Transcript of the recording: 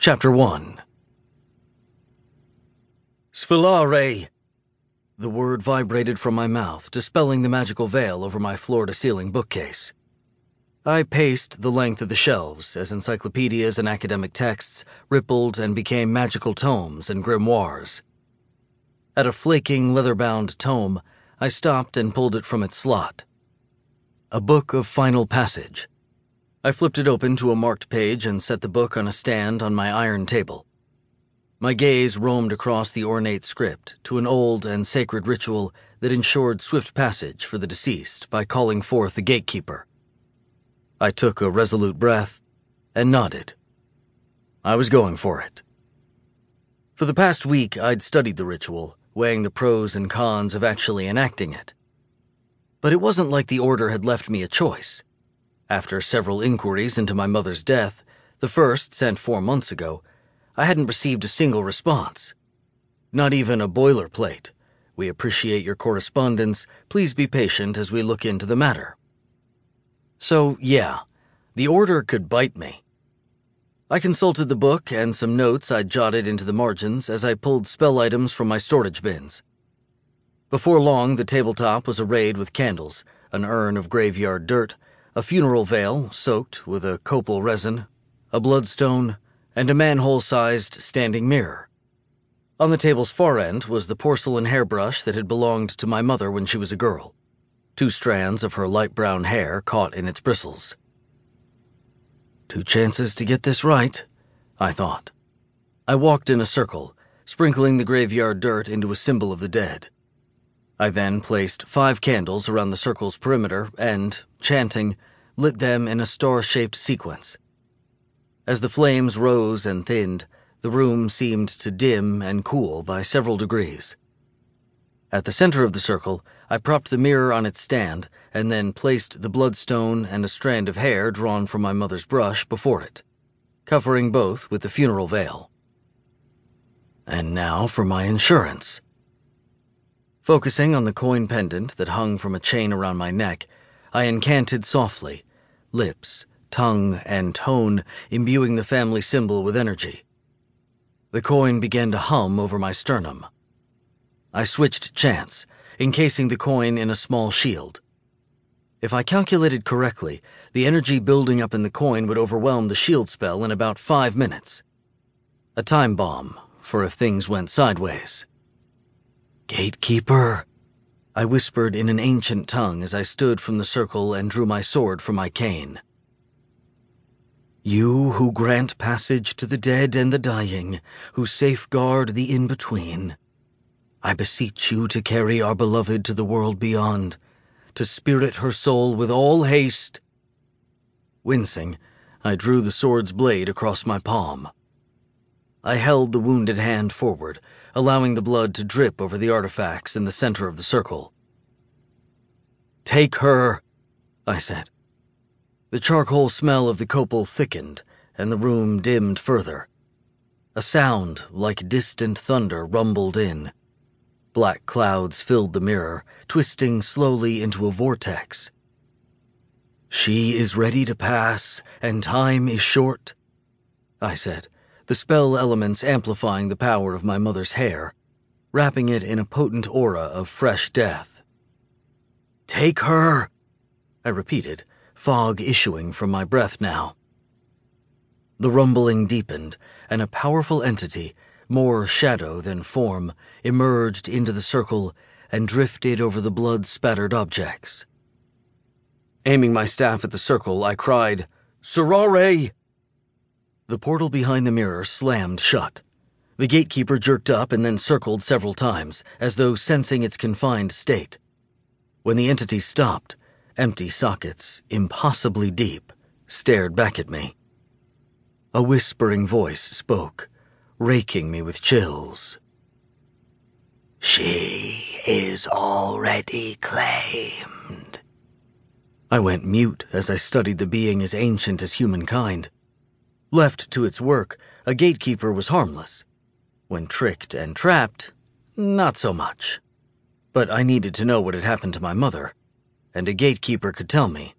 Chapter 1 Sfilare! The word vibrated from my mouth, dispelling the magical veil over my floor to ceiling bookcase. I paced the length of the shelves as encyclopedias and academic texts rippled and became magical tomes and grimoires. At a flaking leather bound tome, I stopped and pulled it from its slot. A book of final passage. I flipped it open to a marked page and set the book on a stand on my iron table. My gaze roamed across the ornate script to an old and sacred ritual that ensured swift passage for the deceased by calling forth the gatekeeper. I took a resolute breath and nodded. I was going for it. For the past week, I'd studied the ritual, weighing the pros and cons of actually enacting it. But it wasn't like the Order had left me a choice. After several inquiries into my mother's death, the first sent four months ago, I hadn't received a single response. Not even a boilerplate. We appreciate your correspondence. Please be patient as we look into the matter. So, yeah, the order could bite me. I consulted the book and some notes I'd jotted into the margins as I pulled spell items from my storage bins. Before long, the tabletop was arrayed with candles, an urn of graveyard dirt, a funeral veil soaked with a copal resin, a bloodstone, and a manhole sized standing mirror. On the table's far end was the porcelain hairbrush that had belonged to my mother when she was a girl, two strands of her light brown hair caught in its bristles. Two chances to get this right, I thought. I walked in a circle, sprinkling the graveyard dirt into a symbol of the dead. I then placed five candles around the circle's perimeter and, chanting, lit them in a star shaped sequence. As the flames rose and thinned, the room seemed to dim and cool by several degrees. At the center of the circle, I propped the mirror on its stand and then placed the bloodstone and a strand of hair drawn from my mother's brush before it, covering both with the funeral veil. And now for my insurance. Focusing on the coin pendant that hung from a chain around my neck, I incanted softly, lips tongue, and tone, imbuing the family symbol with energy. The coin began to hum over my sternum. I switched chance, encasing the coin in a small shield. If I calculated correctly, the energy building up in the coin would overwhelm the shield spell in about five minutes. A time bomb, for if things went sideways. Gatekeeper, I whispered in an ancient tongue as I stood from the circle and drew my sword from my cane. You who grant passage to the dead and the dying, who safeguard the in between, I beseech you to carry our beloved to the world beyond, to spirit her soul with all haste. Wincing, I drew the sword's blade across my palm. I held the wounded hand forward, allowing the blood to drip over the artifacts in the center of the circle. Take her, I said. The charcoal smell of the copal thickened, and the room dimmed further. A sound like distant thunder rumbled in. Black clouds filled the mirror, twisting slowly into a vortex. She is ready to pass, and time is short, I said, the spell elements amplifying the power of my mother's hair, wrapping it in a potent aura of fresh death. Take her, I repeated, fog issuing from my breath now. The rumbling deepened, and a powerful entity, more shadow than form, emerged into the circle and drifted over the blood spattered objects. Aiming my staff at the circle, I cried, Serrare! The portal behind the mirror slammed shut. The gatekeeper jerked up and then circled several times, as though sensing its confined state. When the entity stopped, empty sockets, impossibly deep, stared back at me. A whispering voice spoke, raking me with chills. She is already claimed. I went mute as I studied the being as ancient as humankind. Left to its work, a gatekeeper was harmless. When tricked and trapped, not so much. But I needed to know what had happened to my mother and a gatekeeper could tell me.